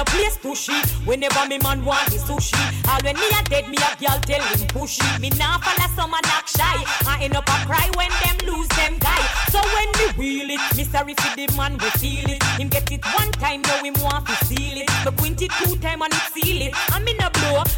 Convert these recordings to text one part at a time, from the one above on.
no place pushy. Whenever me man want the sushi. All when me a dead, me a gal tell him pushy. Me nah follow some a knock shy. I end up a cry when them lose them guy. So when me wheel it, me sorry for the man we feel it. Him get it one time, now him want to seal it. Me quint it two time and it seal it. And me no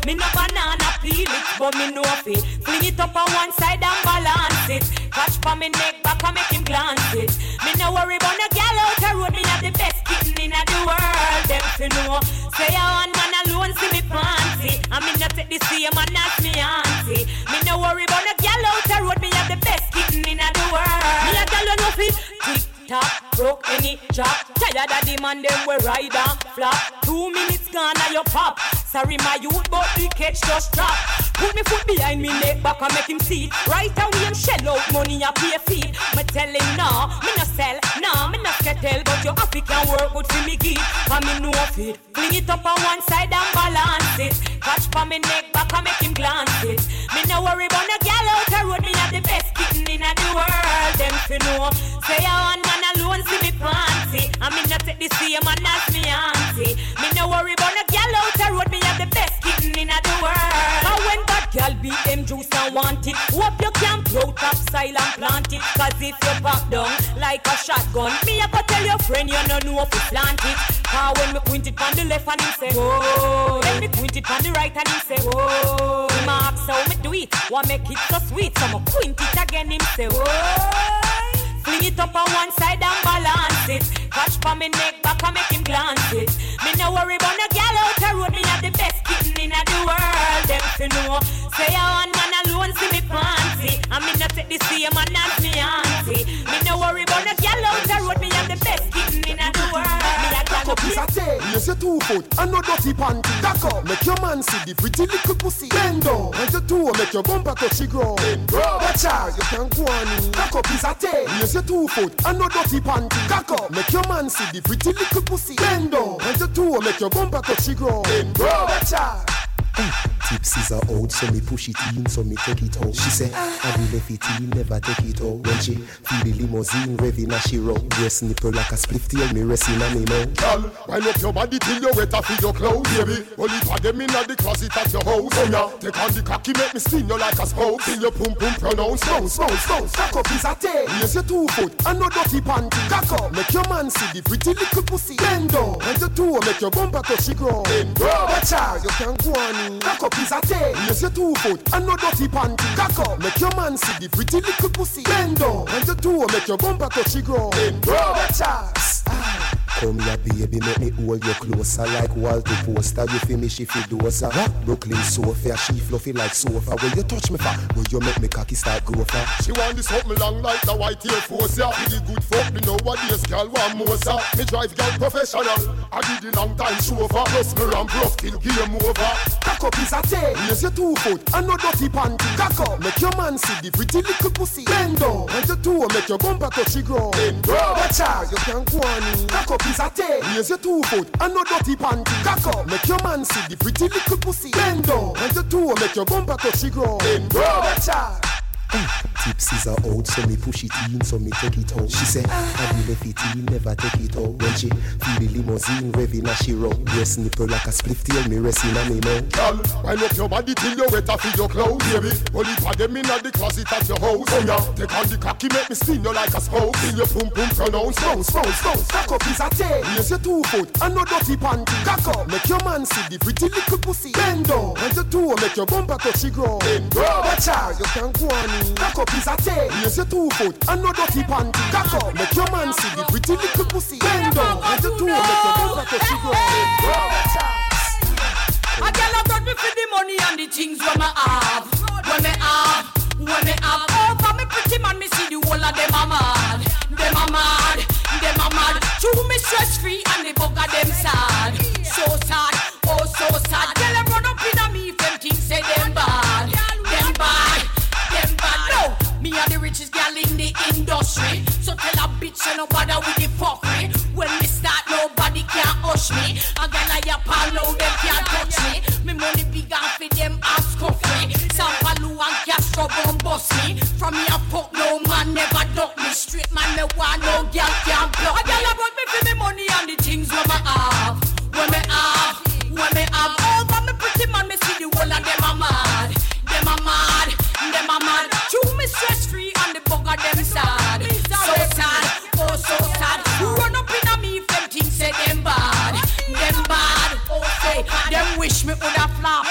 me no banana peel it, but me know fi fling it up on one side and balance it. Catch for me neck back and make him glance it. Me no worry about no gal out the road. Me have the best kitten in the world. Them to know. Say a one man alone see me fancy. And me no take the same man as me auntie. Me no worry about no gal out the road. Me have the best kitten in the world. Me a gal no fit tick tock, broke any job. Tired of the man them we ride and flop. Two minutes gone and you pop. Sorry my youth, but the catch just drop. Put me foot behind me neck back and make him see it. Right away him shell out money and pay feet. Me tell him no, me no sell, no, me no kettle, but your African work good for me give. Cause me know fit. Fling it up on one side and balance it. Catch for me neck back and make him glance it. Me no worry about no gal out the road. Me have the best kitten in the world. Them fi know. Say a one man alone see me fancy. I me no take the same man as me auntie. Me no worry about no gal out the road. Me the best kitten in the world. And when bad gal beat them juice and want it, hope you can throw topsoil and plant it. Cause if you pop down like a shotgun, me go tell your friend you no know if you plant it. Cause when me quint it on the left and him say whoa, then me quint it on the right and him say whoa. Him ask how me do it, want make it so sweet, so me quint it again him say whoa. Fling it up on one side and balance it. Catch for me neck back and make him glance it. Me no worry about no gal out the road. Me have the kitten in the world. Them to know. Say a one man alone see me fancy. And me no take the same man as me auntie. Me a up is a tail. Use your two foot and no dirty panty. Back up, make your man see the pretty little pussy. Bend down, and your toe make your bumper touch the ground. Bend down. Watch out, you can go on in. Back up is a tail. Use your two foot and no dirty panty. Back up, make your man see the pretty little pussy. Bend down, and your toe make your bumper touch the ground. Bend down. Watch out. Tips are old, so me push it in, so me take it out. She say, I be left it in, never take it out. When she feel the limousine revving as she roll, dress nipple like a spliff tail, me resting on me mouth. Girl, wind up your body till you wet off your clothes, baby. Only for them in the closet at your house. Oh yeah, take on the cocky, make me spin you like a spouse. Till your pum pum pronounce. Slow, slow, slow, stack up his a tail. Raise your two foot and no dirty panty. Cock up, make your man see the pretty little pussy. Bend down, and your two make your bumper touch the ground. Bend down. Watch out, you can go on. Cock up his a tail. Raise your two foot and no dirty panty. Cock up, make your man see the pretty little pussy. Bend down, and your two make your bumper touch the ground. Bend down. Watch out. Ah. Come here, baby, make me hold you closer like Walter Poster. You feel finish if you dozer. Brooklyn Sophia, she fluffy like sofa. Will you touch me for? Will you make me cocky start grow for? She want this something long like the white Air Force, yeah. Really good fuck, me nowadays, girl want more, sir. Me drive girl professional. I did the long time chauffeur. Plus me ramp rough till game over. Cock up is a tail. Raise your two foot and no dirty panty. Cock up, make your man see the pretty little pussy. Bend down, and your two make your bumper touch the ground. Bend down. Watch out, you can't go on. Cock up is a tail. Raise your two foot and no dirty panty. Cock up, make your man see the pretty little pussy. Bend down, and your two make your bumper touch the ground. Bend down. Watch out. are is out, so me push it in, so me take it out. She say, I be left it in, never take it out. When she feel the limousine revving as she roll, dress nipple like a spliff tail, me resting on me mouth. Girl, wind up your body till you wet off your clothes, baby. Only for them in the closet at your house. Oh yeah, take on the cocky, make me spin you like a spouse. Till your pum pum pronounce. Bounce, bounce, bounce, cock up is a tail. Raise your two foot and no dirty panty. Cock up, make your man see the pretty little pussy. Bend down, and your two make your bumper touch the ground. Bend down. Watch out, you can go on. Cock up is a tail. Raise your two foot and no dirty panty. Cock up, make your man see the pretty little pussy. Bend down, and your two make your bumper touch the ground. Watch out. A girl a got me for the money and the things when me have, when me have, when me have. Over me pretty man, me see the whole of them a mad, them a mad, them a mad. True me stress free and the bugger them sad, so sad, oh so sad. Girl them run up in richest gal in the industry, so tell a bitch say no bother with the fuckery. When me start, nobody can hush me. A girl I a pal, now them can't touch me. Me money big and for them ask coffee. Some Palu and Castro gon' bust me. From me a fuck, no man never duck me. Straight man, me want no girl can't block me. A girl about me me wish me woulda flop.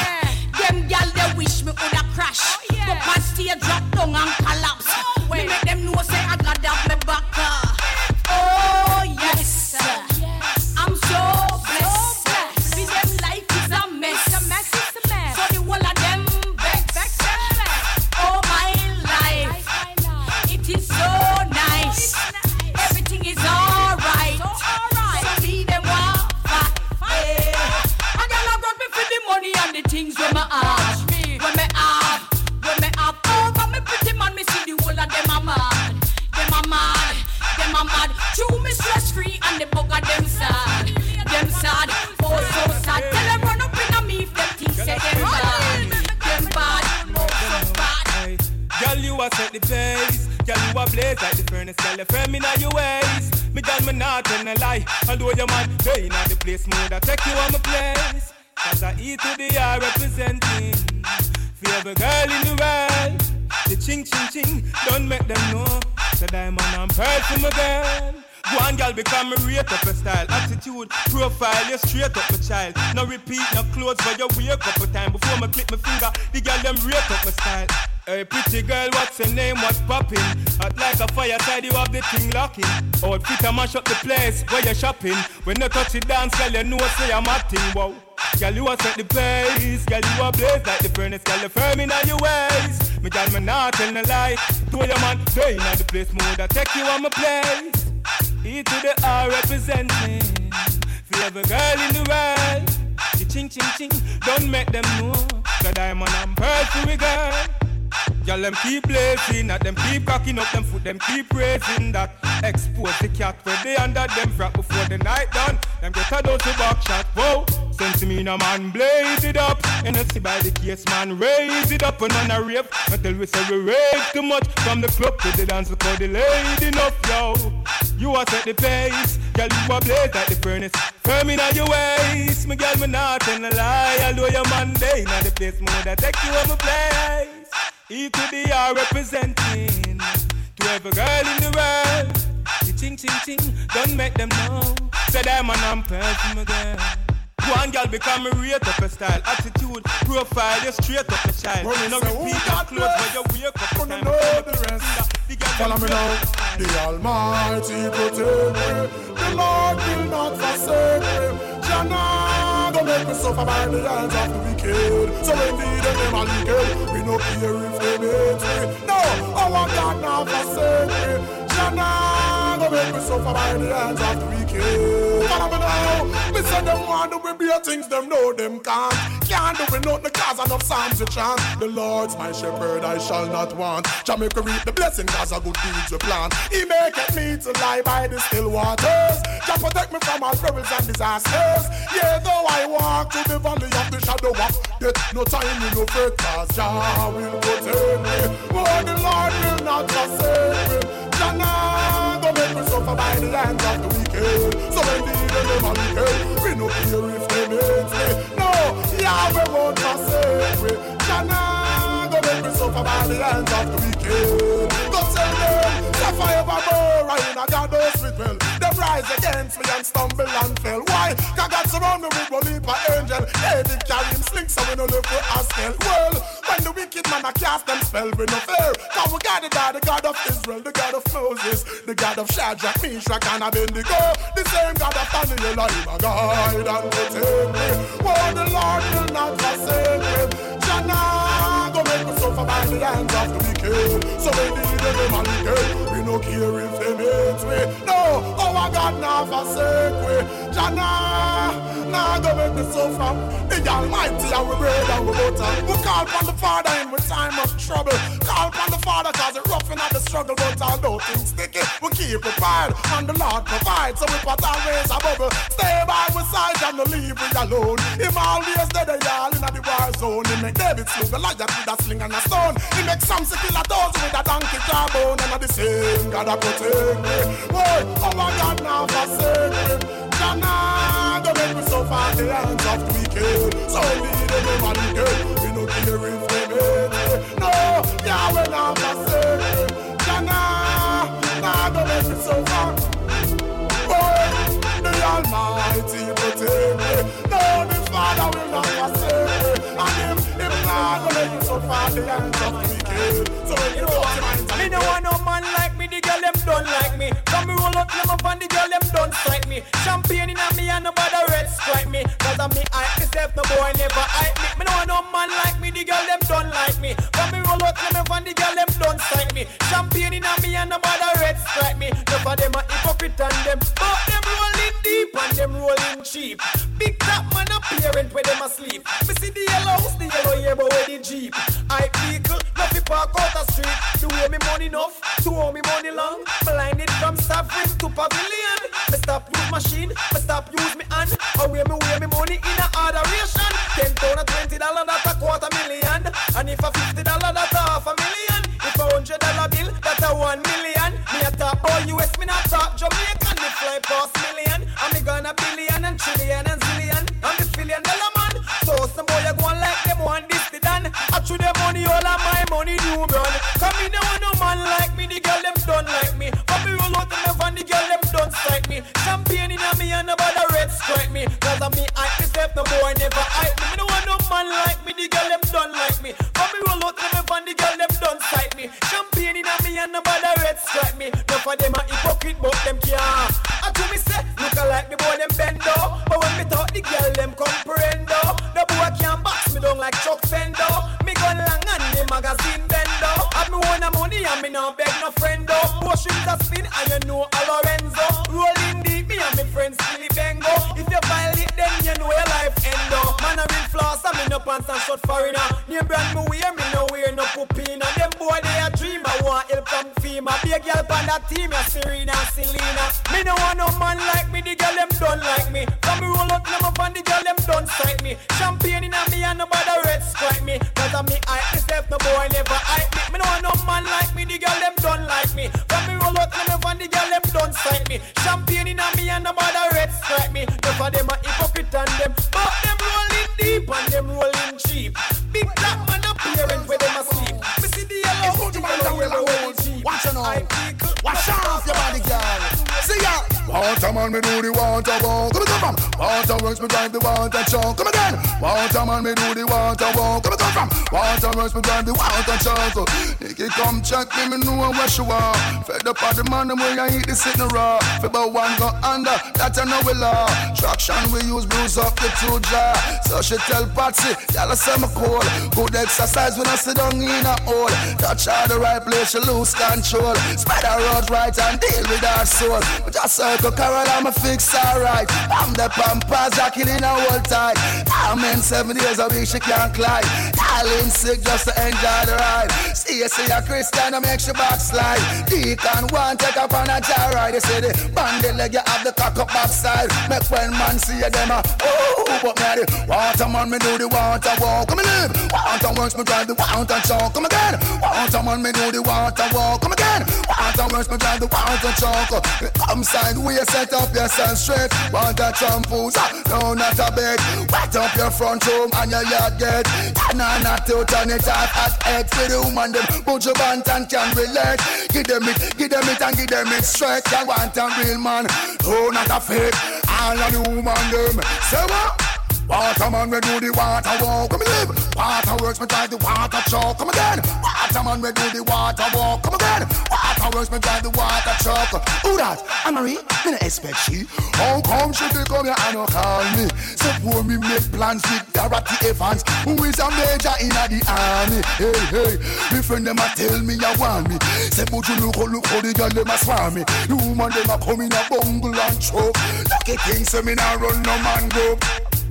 Them gal they wish me woulda crash. Oh, Go past stage, drop down and collapse. Me make them know say I become me rate up your style, attitude, profile, you straight up my child. No repeat, no clothes, but you up a time before me click my finger. The girl them rate up my style. Hey, pretty girl, what's your name? What's poppin'? Hot like a fireside, you have the thing locking. Outfit a mash up the place where you're shopping. When you touch it dance, girl, you know say I'm acting. Wow. Girl, you a set the pace. Girl, you a blaze like the furnace. Girl, you firm in on your ways. Me girl, me not tell no lie. To your man, they in the place mode. I take you on my place. E to the R representing. For every girl in the world. Ching ching ching. Don't make them know. The diamond and pearl for we girl. Y'all them keep blazing, at them keep cocking up them foot, them keep raising that. Expose the cat where they under them frack before the night done. Them get a of back shot, whoa. Sense me no man blaze it up. And I see by the case man raise it up and on a rave. Until we say we rave too much. From the club to the dance because the lady enough yo. You are set the pace. Girl you are blaze like the furnace. Firm in your waist. Me girl me not tell a lie. Although your Monday now the place more that take you my place. E to the R representing to every girl in the world. The ching ching ching, don't make them know. Say them and I'm my girl. One girl become a rate up a style, attitude, profile, you straight up a child. Well, no say, repeat oh, that got clothes when you wake up. Wanna know the rest. The Follow me now. The Almighty protect me. The Lord will not forsake me. Jana don't make me suffer by the hands of the wicked. So indeed, them them are wicked. We no care if they hate me. No, our God not forsake me. Jana don't make me suffer by the hands of the wicked. Follow me now. Me say them want to be beer things, them know them can't. Can't do it nothing cause enough psalms to chant. The Lord's my shepherd, I shall not want. Jamaica reap the blessing cause of good deeds we plant. He maketh me to lie by the still waters. Jah protect me from all perils and disasters. Yeah, though I walk through the valley of the shadow of death, no time in no fear cause Jah will protect me. Oh, the Lord will not forsake me. Nah go make me suffer by the hands of the wicked. So indeed, them are wicked. We no care if they hate me. No, Yahweh won't forsake me. Nah go make me suffer by the hands of the wicked. Go tell them, if I ever more, I in a God with well. Rise against me and stumble and fell. Why? Cause God surround me with one heap of angel. David carry him sling so we no live for Askel. Well, when the wicked man a cast them spell, we no fear. Cause we got it by the God of Israel, the God of Moses, the God of Shadrach, Meshach, and Abednego. The same God of Daniel, I am a guide and protect me. Oh, the Lord will not forsake me. Jana, go make me suffer by the hands of the wicked. So we need them and wicked. We no care if them hate me. No, our God now forsake me. Jana, now go make me suffer. The Almighty we bread we butter. We call upon the Father in we time of trouble. Call upon the Father cause it rough in the struggle. But although things sticky, we keep it quiet. And the Lord provides. So we put our ways a bubble. Stay by we side and no leave we alone. Him always dead a y'all in the war zone. He make David slew Goliath with a sling and a stone. He make Samson kill a dozen with a donkey jawbone. And the same God a protect me. Oh my God now forsake me. Jana, don't make me suffer the hands of the wicked. So indeed, them man wicked. We no care if hate me. No, Yahweh now forsake. Jana, now don't make me suffer. Boy, the Almighty protect me. No, the Father will not forsake. And him, him not gonna make me suffer the hands of the wicked. So Me no want no man like me, the girl them done like me. Come me roll up up and the girl them done strike me. Champagne in me and nobody red strike me. Cause of me I myself, no boy never hype me. Me no want no man like me, the girl them done like me. Come me roll up them and the girl them done strike me. Champagne in me and nobody red strike me. Of them hypocrite and them, but them rolling deep and them rolling cheap. Big top man a parent where them asleep. Me see the yellow house, the yellow yeah, but where the jeep. I vehicle, no fi park out the street. The way me money enough, to owe me money long. Blinded from Sovereign to Pavilion. Me stop use machine, me stop use me hand. Away me weigh me money in a adoration. Ten a twenty dollar, that's a quarter million. And if a fifty dollar, that's a half a million. If a hundred dollar bill, that's a one million. Me a talk all US, me not talk Jamaican. And billion and trillion and zillion. I'm the billion dollar man. So some boy a go on like them one this the done. I chew them money, all of my money do run. Come in, no want no man like me, the girl them done like me. But me roll out them up and the girl them done strike me. Champagne in a me and nobody red strike me. Cause of me I myself, no boy never hype me. Me no want no man like me, the girl them done like me. But me roll out them up and the girl them done strike me. Champagne in a me and nobody red strike me. No for them foreigner. Name brand me wear, me no wear no pupina. Them boy they a dream, I want help from FEMA. A girl on that team, ya Serena, Selena. Me no want no man like me, the girl them done like me. Come me roll up up and and the girl them don't sight me. Champagne in me and nobody red strike me. Cause of me I myself, no boy never hype me. Me no want no man like me, the girl them don't like me. From me roll out them and the girl them don't sight me. Champagne in me and nobody red strike me. For them a Wash off your body, girl. See. Water man, me do the water walk. Come come from. Water works, me drive the water truck. Come again. Water man, me do the water walk. Come come from. Water works, me drive the water truck. Nicky come check me, me know where she are. Fed up of the man, the way I eat the sitting raw. Fi about one go under, that I know we law. Traction we use, bruise up the two jaw. So she tell Patsy, y'all say me cool. Good exercise when I sit down in a hole. Touch her the right place, she lose control. Spider road right and deal with our soul. Just circle Carol, I'm a fix alright. I'm the pampas, I killing a whole time. I'm in seven days a week, she can't climb. Darling sick just to enjoy the ride. See you see a Christian, I make she backslide. Deacon one take up on a jar ride. They say the bandit leg, you have the cock up backside. Make when man see you, them a oh, but me the water man, me do the water walk. Come and live. Water works, me drive the water chalk. Come again. Water man, me do the water walk. Come again. Water works, me drive the water chalk. Come sideways, set up yourself straight. Water shampoos, ah, no not a bed. Wet up your front room and your yard gate. Nah, not to turn it off at eight for the woman them. Put your band and can relate. Give them it, give them it and give them it straight. You want a real man, no not a fake. All of the woman them. Say what? Water man, we do the water walk. Come live. Water works, me drive the water truck. Come again. Water man, we do the water walk. Come again. Water works, me drive the water truck. Who that? Anne Marie. No expect she. How come she be come here and no call me? Suppose me make plans with Dorothy Evans, who is a major in the army. Hey hey, me friend them a tell me you want me. Say but you look how look how the girl them a swarm me. The woman them a come in a bungle and choke. Lucky things say me nah run no man go.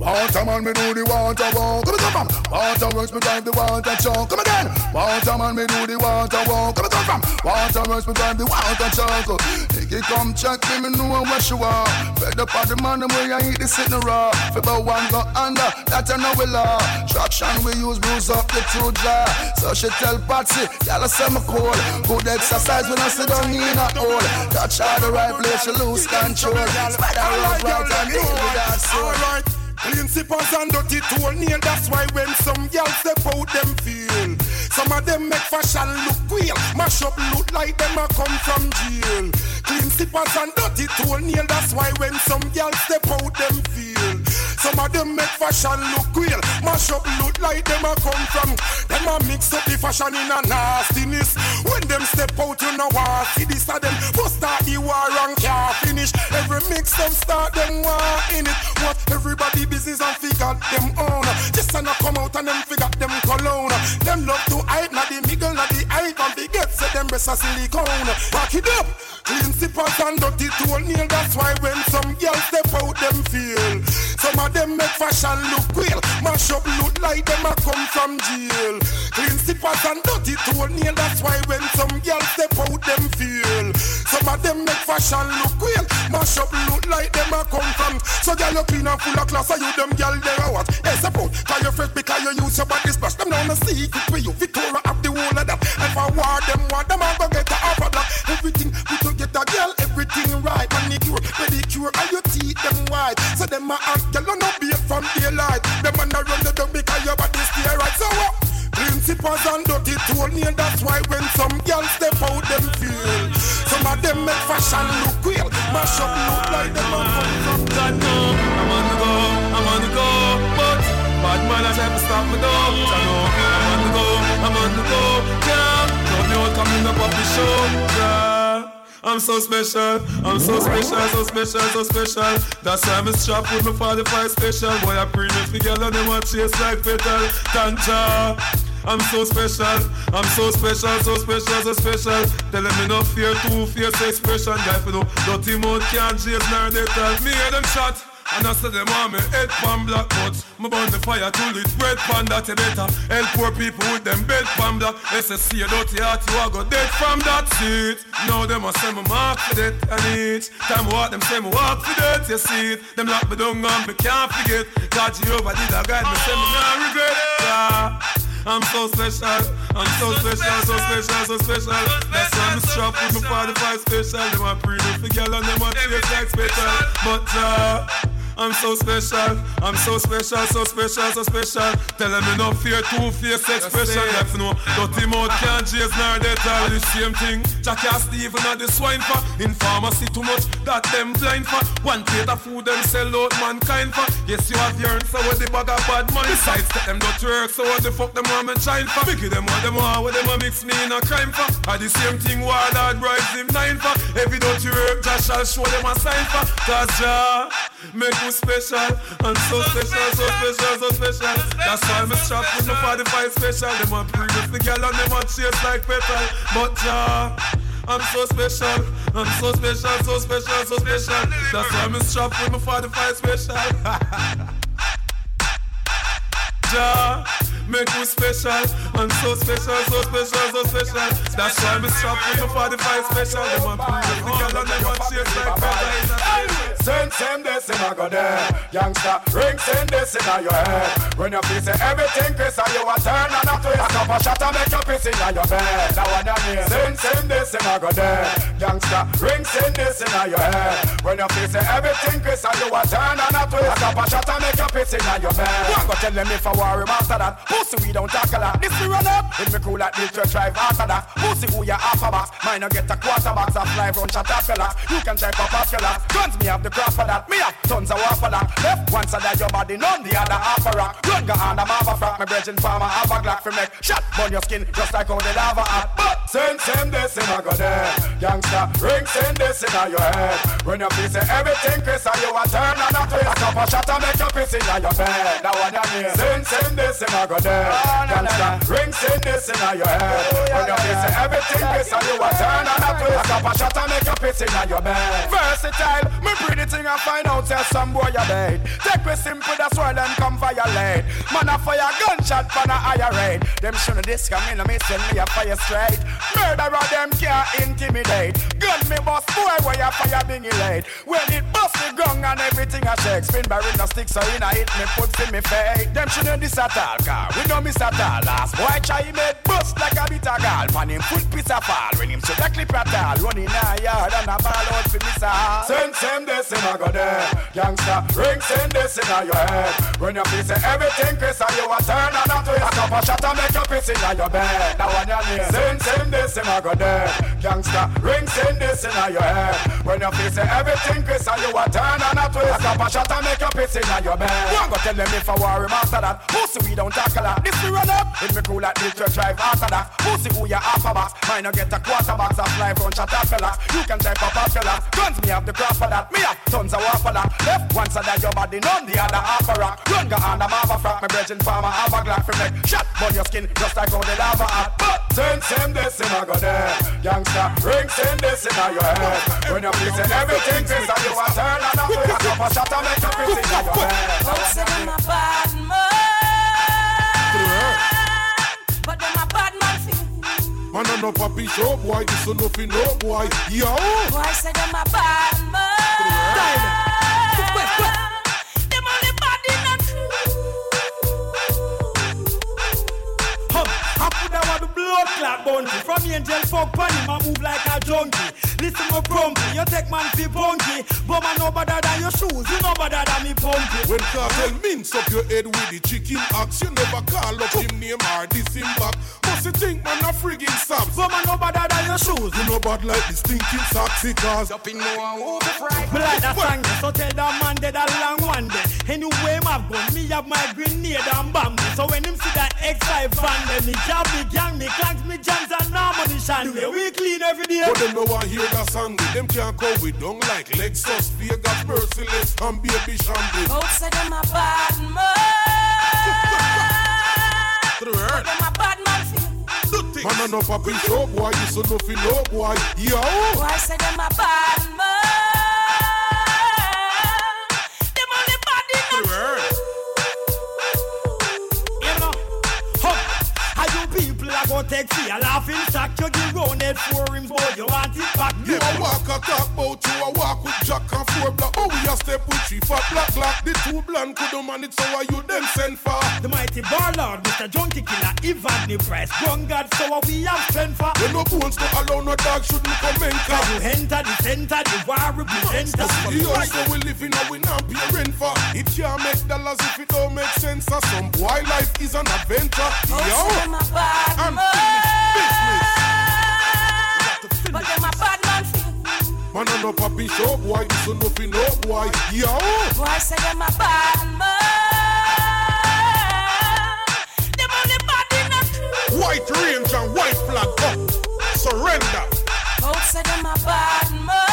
Water man, me do the water walk. Come come from. Water works, me drive the water truck. Come again. Water man, me do the water walk. Come come from. Water works, me drive the water truck. Nicky come check me, me know where she are. Fed up of the man, the way I eat the sitting raw. Fi one go under, that I know we law. Traction we use, bruise up the two jaw. So she tell Patsy, y'all say me cool. Good exercise when I sit down in a hole. Touch her the right place, she lose control. Spider road right and deal that soul. Clean sippers and dirty nail. That's why when some girls step out, them feel. Some of them make fashion look real. Mash up look like them a come from jail. Clean sippers and dirty nail. That's why when some girls step out, them feel. Some of them make fashion look real. Mash up look like them a come from. Them a mix up the fashion in a nastiness. When them step out, you know what? See this of them. First start the war and can't finish. Every mix them start them war in it. What everybody business and figure them own. Just and come out and them figure them cologne. Them love to hide, not the middle, not the eye. Can't forget, say them breasts are silicone. Back it up. Clean sippers and dirty toenail. That's why when some girls step out, them feel. Some of them make fashion look real. Mash up look like them a come from jail. Clean sippers and dirty toenail. That's why when some girls step out, them feel. Some of them make fashion look real. Mash up look like them a come from. So girl you clean and full of class. So you them girl there a what? Hey support. Cause you fresh because you use your body splash. Them down the secret for you. Victoria have the whole of that. And for war them war them a go get a half a black. Everything we to get a girl. Everything right. Manicure, pedicure, your teeth them white. So them a act girl no be from daylight. Them a run the dog because your body stay right. So what? Sippers and dirty toenail. That's why when some girls step out, them feel. Some of them make fashion look real. Mash up look like them a from God I'm on the go, I'm on the go, but bad man I try to stop me though. I know I'm on the go, I'm on the go, yeah. Don't out coming up off the show, yeah. I'm so special, I'm so special, so special, so special. That's why I'm strapped with my 45 special. Boy, I premium together, them want chase like petal. Tanja. I'm so special, I'm so special, so special, so special. Tell them no fear, two fierce expression. Guy for no dirty mouth can't chase nor they tell me hear them shot. And I say them want me head pan black but Me burn the fire till it red pan that you better. Help poor people with them bed pan black SSC a dirty heart you a go dead from that seat. Now them a say me mark for that and each Time walk them say me walk for that you see it. Them lock me down and me can't forget. God Jehovah did a guide me say me not regret it. Yeah. I'm so special, I'm so special, so special, so special. That's why I'm strapped with my 45 special. Them a pre for girl and them a taste like special. But uh, I'm so special, I'm so special, so special, so special. Tell them me no fear two face expression. Yes, no, dirty mouth can't chase nor death all the same thing. Jackie and Stephen are the swine for. In pharmacy too much that them blind for. One plate of food them sell out mankind for. Yes, you have your answer with the bag of bad money. Besides, them not work, so what the fuck them want me shine for? Biggie them what them want, what them want mix me in a crime for. Are the same thing war that rise him nine for. Every dirty work, Josh shall show them a sign for. Cause Jah make me special. I'm so special, so special, so special. That's why I'm strapped with my 45 special. Them want previous the girl and them want chase like petal. But Jah. I'm so special, I'm so special, so special, so special. That's why I'm strapped with my 45 special. Jah, make me special. I'm so special, so special, so special. That's why I'm strapped with my 45 special. Them want previous the girl and them want chase like petal. Send, send this in a go there. Youngster, ring, send this in your head. When you feel say everything Chris and you a turn and a twist. A cup of shot and make you piss in your bed. Now one you hear. Send, send this in a go there. Youngster, ring, send this in your head. When you feel say everything Chris and you a turn and a twist. A cup of shot and make you piss in your bed. Go tell them if I worry after that. Pussy we don't talk a lot. This we run up. If me cool like this church drive after that. Pussy who ya half a box. Mine no get a quarter box I fly run shot up fella. You can check up a fella. Guns me have the crop for that. Me have tons of war for that. Left one side of your body, none the other half a rock. Run go on, I'm half a frack. My brethren farmer have a glock for make shot. Burn your skin just like how the lava hot. But send, send this in a go there. Youngster, ring, send this in a your head. When you say everything Chris and you a turn and a twist. A cup of shot and make you piss in your bed. That one you need. Send, send this in a go there. Youngster, ring, send this in a your head. When you say everything Chris and you a turn and a twist. A cup of shot and make you piss in your bed. Versatile, me pretty thing I find out say some boy you dead. Take me simple, that's why them come violate. Man a fire gunshot for a higher rate. Them shouldn't discount me, no me send me a fire straight. Murderer them can't intimidate. Gun me boss boy where you fire bingy late. When it bust the gun and everything I shake. Spin barrel no stick so in a hit me put in me face. Them shouldn't this at all car. We don't miss at all. Last boy try make bust like a bit of gall. Pan him piece of fall. When him should a clip at all. Running a yard and a ball out for miss all. Send send this him a go there. Youngster, ring send this in your head. When you feel everything Chris and you a turn and a twist. A cup of shot and make you piss in your bed. Now when you need send send this in a go there. Youngster, ring send this in your head. When you say everything Chris and you a turn and a twist. A cup of shot and make you piss in your bed. One go tell them if I worry after that. Pussy we don't a lot. This we run up. If me cool like this church drive after that. Pussy who you half a box. Mine no get a quarter box of life run shot up fella. You can type up a fella. Guns me have the crop for that. Me have tons of waffle that. Left one side of your body, none the other half a rock. Run go on, I'm half a frack. My brethren farmer have a glock for make shot. Burn your skin just like how the lava hot. But send send this in a go there. Youngster, ring send this in a your head. When you feel say everything is and you a turn and a play a cup of shot and make in your head. Folks them a bad man, but them a bad man feel. Man, I'm no papi show boy, this is nothing no boy. Yo! Boy say them a bad man. One the blood bounty From angel fuck pan him and move like a junkie Listen my grumpy, you take man fi punky But man no better than your shoes, you no better than me pumpy When cartel mince up your head with the chicken axe, you never call up him name or this him back. Must you think man a friggin' sabs? But man no better than your shoes You know bad like the stinking sexy cars. Me like that song, so tell that man dead a long one day. Anyway, my gun, me have my grenade and bomb. So when him see that X5 van, then me jab me gang, me clanks me jams and no money shan. The way we clean every day. But them no want hear that song. Them can't go with dung like Lexus, Vegas, Merciless, and Baby Shandy. Folks say them a bad man, but them a bad man feel. Man, I'm no papi show boy, this is nothing no boy. Yo! Boy say them a bad man. Beg see a laughing sack. You give round head four rims, boy, you want it back. You a walk a talk about you a walk with Jack and four black. Oh, we a step with three fat black black. The two blonde couldn't manage, so are you them send for? The mighty warlord, Mr. Junkie Killer, Ivan the Price. Young God, so are we have spent for? When no bones no allow no dog shouldn't come in car. You enter the center, the war representer. The house we live in, we not pay rent for. It can't make dollars if it don't make sense. So some boy life is an adventure. Yo, I'm business. But them a bad man I no papi show boy, this is nothing no boy. Yo, Boy say them a bad man. Them only bad in a crew. white range and white flag up. Surrender. Both say them a bad man.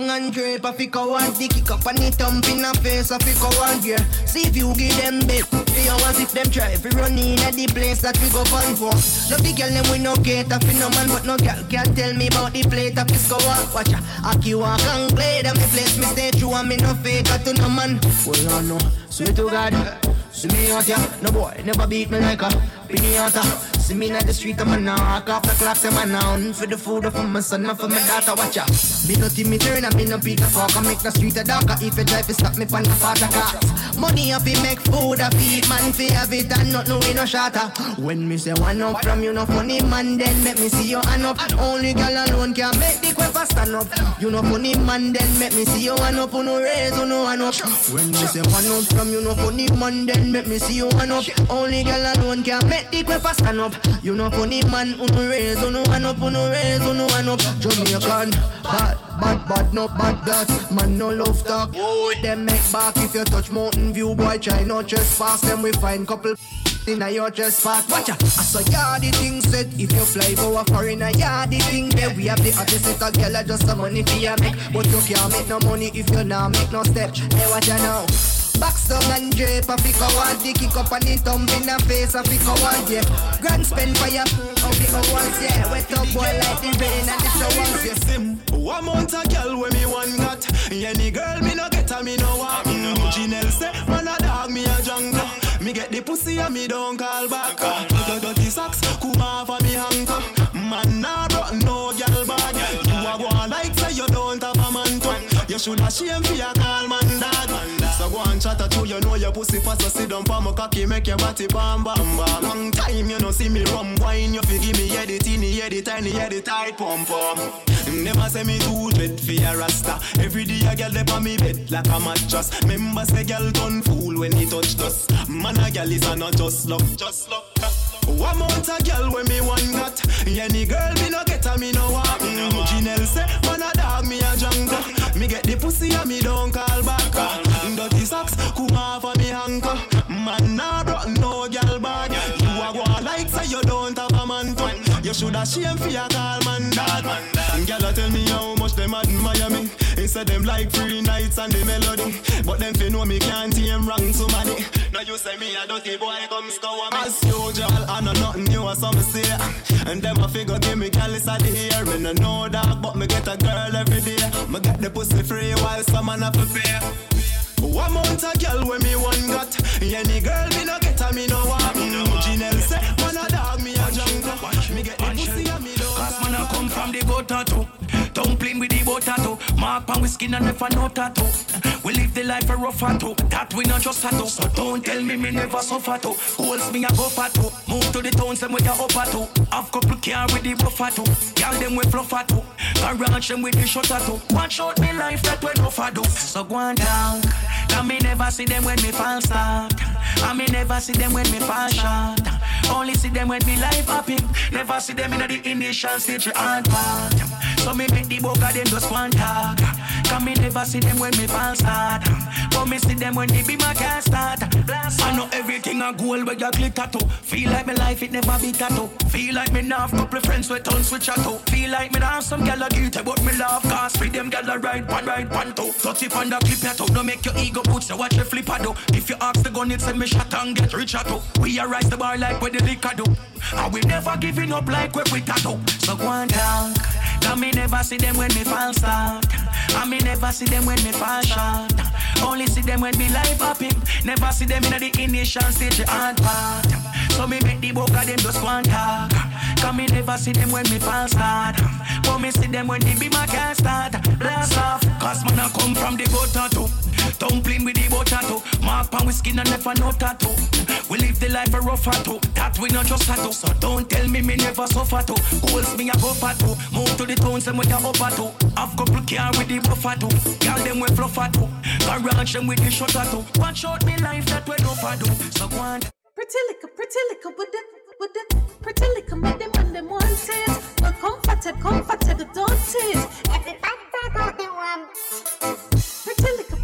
Down and drape a fi coward. The kick up and it thump in a face a fi coward yeah. See if you give them bait Fi hours if them try Fi run in at the place that we go fun for No big girl them we no cater fi no man But no girl can tell me about the plate I of this cover Watch ya. Aki walk and play Them me place me stay true and me no fake to no man. Well I know. Sweet to God See me out ya. No boy never beat me like a Pinata See me in the street, I'm a knock off the clocks, I'm a noun For the food for my son, not for my daughter, watch out. Me no Timmy Turner, me no Peter Falk I make the street a darker. If you drive, you stop me from the faster cars. Money up, you make food, I feed man fi have it and not no in no shatter When me say one up from you, no funny man, then make me see your hand up. Only girl alone can make the quiver stand up. You no funny man, then make me see your hand up. No raise, no hand up. When me say one up from you, no funny man, then make me see your hand up. Only girl alone can make the quiver stand up You no funny man, no raise, no hand up no raise, no hand up. Jamaican, bad, bad, bad, no bad that Man no love talk. Them make back. If you touch Mountain View Boy try not trespass. Them we find couple in a your trespass. Watch ya, I saw ya the thing said If you fly go a foreign a ya the thing. There We have the hottest little girl just some money for ya make. But you can't make no money if you not make no step. Hey watch ya now Box down and drape a pick one The kick up and it thump in the face a pick one yeah. Grand spend for ya Oh pick once yeah. Wet up boy like the rain and the showers yeah. Sim, one month a girl when me one got Any girl me no get a me no want. Janelle say, man a dog me a jungle. Me get the pussy and me don't call back. The dirty socks, come off of me hanker Man nah brought no girl bad. You a go like say you don't have a man to. You shoulda shame for your call man dad So go and chat at you, know your pussy fast So sit down for my cocky, make your body bam bam bam. Long time you no see me rum wine You fi give me head the teeny, head the tiny, head the tight pump pump Never say me too dread for your rasta. Every day a girl dey on me bed like a mattress. Remember say girl turn fool when he touch dust. Man a girl is a not just luck, just luck one month a girl when me one got Any girl me no get a me no want. Janelle say man a dog me a jungle. Me get the pussy and me shoulda shame for your call man dad. A tell me how much them admire me. Instead them like free nights and the melody. But them fi know me can't tame wrong somebody Now you say me a dirty boy come scour me. As usual I know nothing new or something say. And them a figure give me callous of the hair Me no know that but me get a girl every day. Me get the pussy free while some man to pay one month a girl when me one got. Any girl me no get a me no mm, me get the pussy and me love. Cause man I come from the gutter too. Dumpling with the tattoo. Mark pan with skin and never no tattoo. We live the life a rough tattoo. That we not just tattoo. So don't tell me me never suffer too. Goals me a go for too. Move to the town, some with your upper too. Have couple car with the buffer too. Girl them with fluffer too. Garage them with the shutter too. Watch out me life that we no do. So go on down. Can me never see them when me fall start. And me never see them when me fall short. Only see them when me life happy. Never see them in the initial stage hard part. So me make the of them just one talk. Can me never see them when me fall start. But me see them when they be my can't start. I know everything I goal where you click tattoo. Feel like my life it never be tattoo. Feel like me now have couple friends with tons switch tattoo. Feel like me now some gal a guilty but me love cause free them gal a ride one ride one two. Touch it on the clip tattoo. Don't make your ego boots so watch the flipper do. If you ask the gun it send me shot and get rich tattoo. We a rise the bar like where the liquor do. And we never giving up like we quit tattoo. So go on down. Cause me never see them when me fall start. And me never see them when me fall short. Only see them when me life happy. Never see them in the initial stage the hard part. So me make the book of them just one talk. Cause me never see them when me fall start. But me see them when they be my can't start. Blast off. Cause man I come from the gutter too. Dumpling with the butter too. Mark pan with skin and never no tattoo. We live the life a rough too. That we not just tattoo. So don't tell me me never suffer too. Goals me a go for too. Move to the towns and with the upper too. Have couple car with the buffer too. Girl them with fluffer too. Garage them with the shutter too. Watch out me life that we no for do. So go on. Pretty little, pretty little with the, with the, pretty little make them and them want it. Well, comforted, comforted, don't it. Everybody Pretty little, pretty little with the, with the,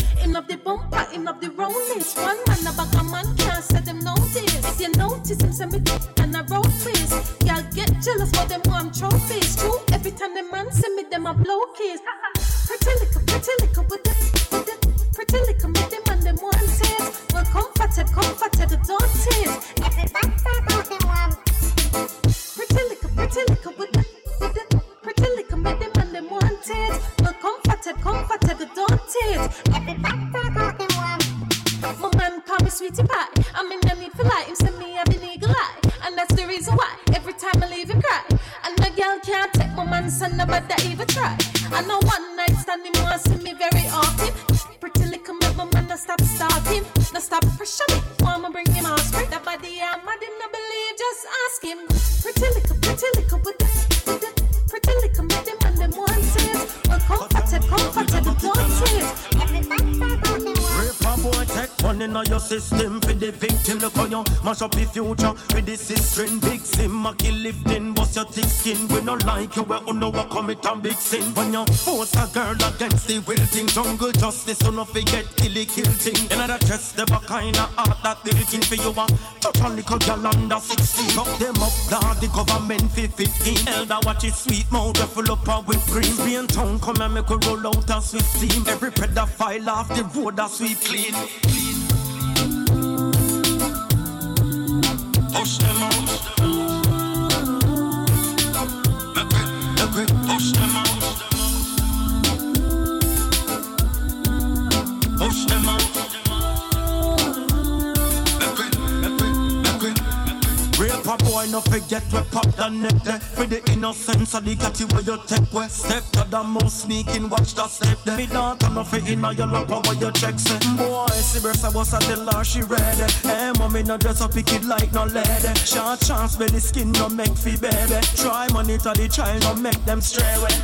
In of the bumper, in of the rollers. One man about a man can't say them notice. If you notice him, send me and I roll face. Y'all get jealous for them warm trophies. True, every time the man send me them a blow kiss. Pretty little, pretty little with the, with the, pretty little make them and them want it. Well, comforted, comforted, don't it. Pretty little, pretty little with the, with the, pretty little make them and them want it. Well, comforted, comforted, don't it. My man call me sweetie pie. I'm in the need for light. Him send me a big eagle eye. And that's the reason why every time I leave him cry. And the girl can't take my man son that even try. I know one night standing wants see me very often. Pretty little make my man not stop starting. No stop pressure me. Wanna bring him on straight. That body I'm mad him not believe. Just ask him. Pretty little, pretty little with the, with the pretty little make them and them in your system for the victim. Look on you, mash up the future with the system. Big sim, a kill lifting, bust your thick skin. We no like you, we know what commit a big sin. When you force a girl against the will thing, jungle justice, so no forget kill it, thing. In other chest, the kind of heart that building for you. Touch a little girl under 16. Up them up, dog, the government for 15. Elder watch it sweet mouth, full up a whipped cream. Spain town, come and make we roll out a swift team. Every pedophile off the road, a sweep clean. Push them boy, no forget we pop the neck there. For the innocence of the catty where you take where Step to the most sneaking, watch the step there. Me daughter no fi inna your lap where you check say. Eh? Boy, see breast I was a tell her she ready. Hey, eh? mommy no dress up it like no lady. Short chance belly skin no make fi baby. Try monitor the child no make them stray away.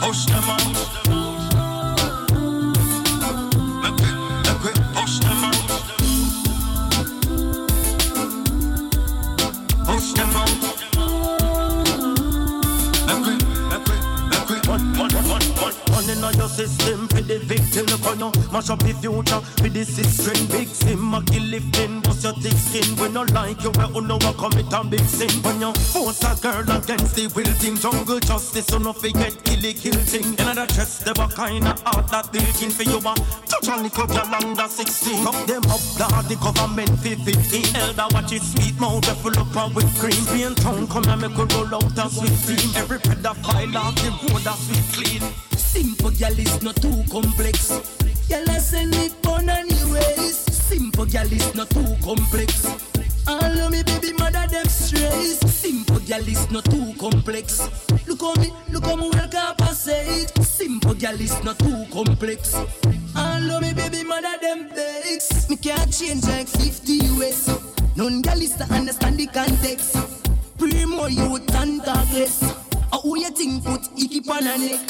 Push them. For the victim. Look on you. Mash up the future with this string. Big sim, a kill lifting. Bust your thick skin. We no like you, we uno a commit a big sin. When you force a girl against the will team. Jungle justice, so no forget killy kill thing. In the chest, they were kinda hard that building for you. Uh, touch a little girl under 16. Cup them up, dog, the government for 15. Elder watch it sweet mouth, they full up on with cream. Being town, come and make a roll out a sweet steam. Every pedophile off the road, a sweet clean. Simple girl is not too complex. Girl, I send it on anyways. Simple girl is not too complex. All of me baby mother them strays. Simple girl is not too complex. Look on me, look how me well compensate. Simple girl is not too complex. All of me baby mother them bakes. Me can't change like 50 US. None girl is to understand the context. Primo who you think put icky on a neck?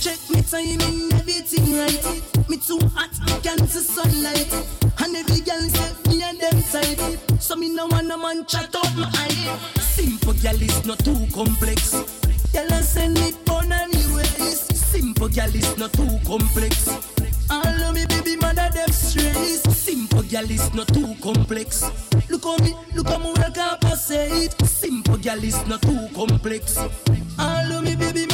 Check me timing, everything right. Me too hot, can't see sunlight. And every girl say me and them tight. So me no want a man chat up my eye. Simple girl is not too complex. Girl I send it on anyways. Simple girl is not too complex. All of me baby mother them strays. Simple girl is not too complex. Look on me, look how me well it. Simple girl is not too complex. All of me baby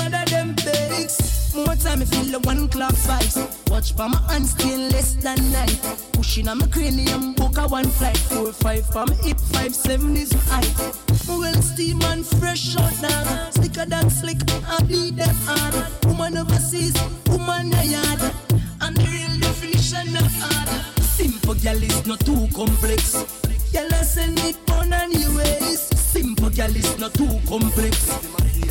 bakes. More time I feel the one clock vibes. Watch pa my hands still less than nine. Pushing on my cranium, book a one flight. Four five my hip, five seven is. Me well steam and fresh out now. Slicker than slick, I bleed them hard. Woman overseas, woman a yard. And the real definition of hard. Simple girl is not too complex. Girl I send it on anyways. Simple girl is not too complex.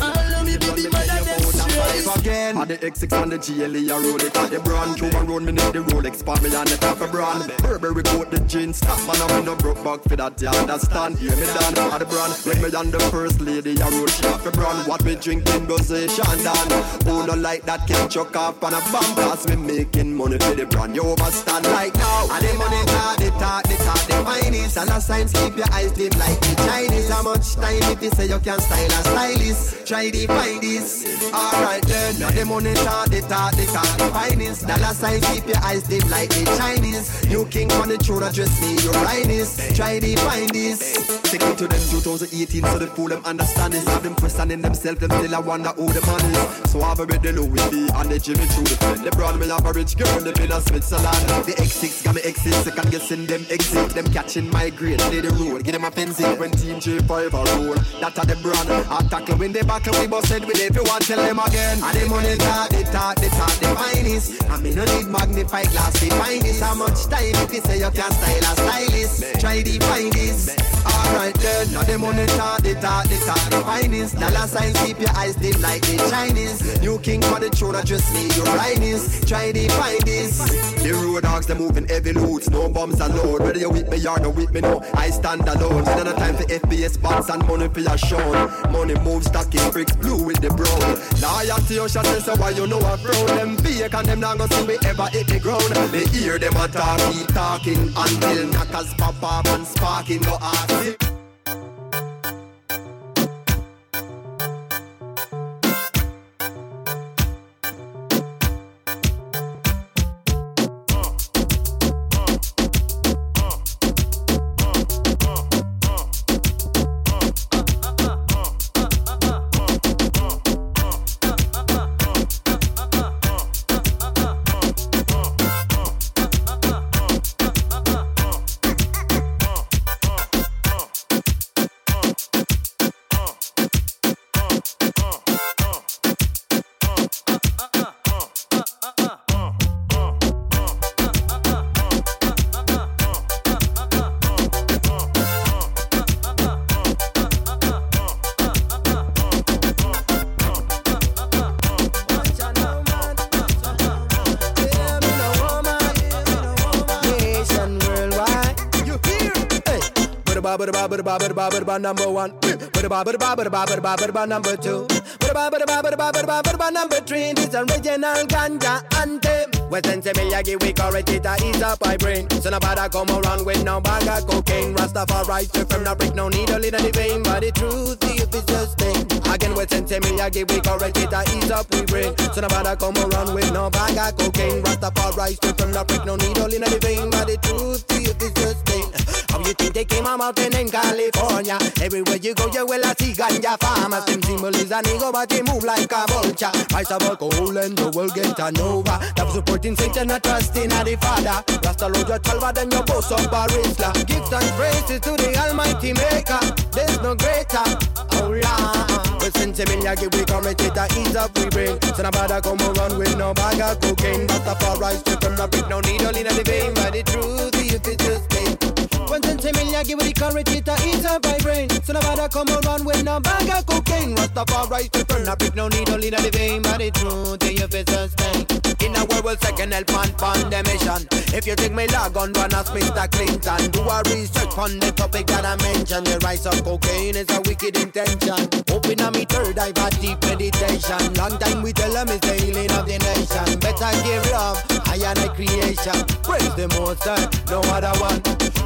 All of me baby mother them strays. again. At the X6 and the GLE, I roll it the brand. Cuban road, me need the Rolex, part me on the top of brand. Burberry coat the jeans, stop man, I'm in the broke back for that, you understand? Hear me down at the brand. When me on the first lady, I roll she off the brand. What we drinking, say Shandan. Who no like that can chuck off on a bomb, cause we making money for the brand. You overstand like now. And the money talk, the talk, the talk, the finest. Dollar signs keep your eyes dim like the Chinese. How much time if you say you can style a stylist? Try to find this. Alright then, now the money talk, the talk, the talk, the finest. Dollar signs keep your eyes dim like the Chinese. New king on the throne, address me your finest. Try to find this. Take it to them 2018 so the fool them understand this. Have them questioning themselves, them still I wonder who the man is. So I've read the Louis V and the Jimmy Choo. The brand me have a rich girl, the in a Switzerland. The X6 got me exit, second guessing them exit. Them catching my grade, play the road, get them a fencing. When Team J5 a roll, that are the brand. I tackle when they battle, we busted with it. If you want, tell them again. And the money talk, they talk, they talk, the finest. I mean, no need magnified glass, the finest. How much time if you say you can style a stylist? Try to find this. Alright then, now the money talk, they talk, they talk, the finest. Dollar signs keep your eyes dim like the Chinese. New king for the throne, address me your brightness. Try to find this. The road dogs, they moving heavy loads, no bombs allowed. Whether you with me or not with me, no, I stand alone. Ain't no time for FPS bots and money for your shown. Money moves, stacking bricks, blue with the brown. Loyalty, oh, your shot, so why you know I frown. Them fake and them not gonna see me ever hit the ground. They hear them a talk, keep talking until knockers pop up and sparking go off. Bada ba bada ba bada ba number one. Bada ba bada ba bada ba bada ba bada ba number two. Bada ba bada ba bada ba bada ba bada ba number three. This original ganja anthem. Western Miyagi we correct it a ease up my brain. So nobody come around with no bag of cocaine. Rastafari straight from the brick, no needle in the vein. But the truth, if it's just thing. Again, we send to me, we correct it, I ease up we brain. So nobody come around with no bag of cocaine. Rastafari strip from the prick, no needle in the vein. But the truth to you is just thing. How you think they came a mountain in California? Everywhere you go, you will see ganja farmers. Them symbol is an ego, but they move like a vulture. Price of alcohol and the world get a nova. That supporting Satan, not trusting in the Father. Rasta load your chalva, then you boss up a Rizla. Give thanks praises to the Almighty Maker. There's no greater. Oh Lord. We send to million, give we come it a ease up we bring. So nobody come around with no bag of cocaine. Rastafari strip from the big, no needle in the vein. But the truth, if it's just pain. One ten million, give the courage, it a ease up my brain. So nobody come around with no bag of cocaine. Rastafari strip from the big, no needle in the vein. But the truth, if it's just pain. In a world, second help on pandemician. If you take me log on, run as Mr. Clinton. Do a research on the topic that I mentioned. The rise of cocaine is a wicked intention. Open on me third eye for deep meditation. Long time we tell them it's the healing of the nation. Better give love, I and I creation the most time, no other one.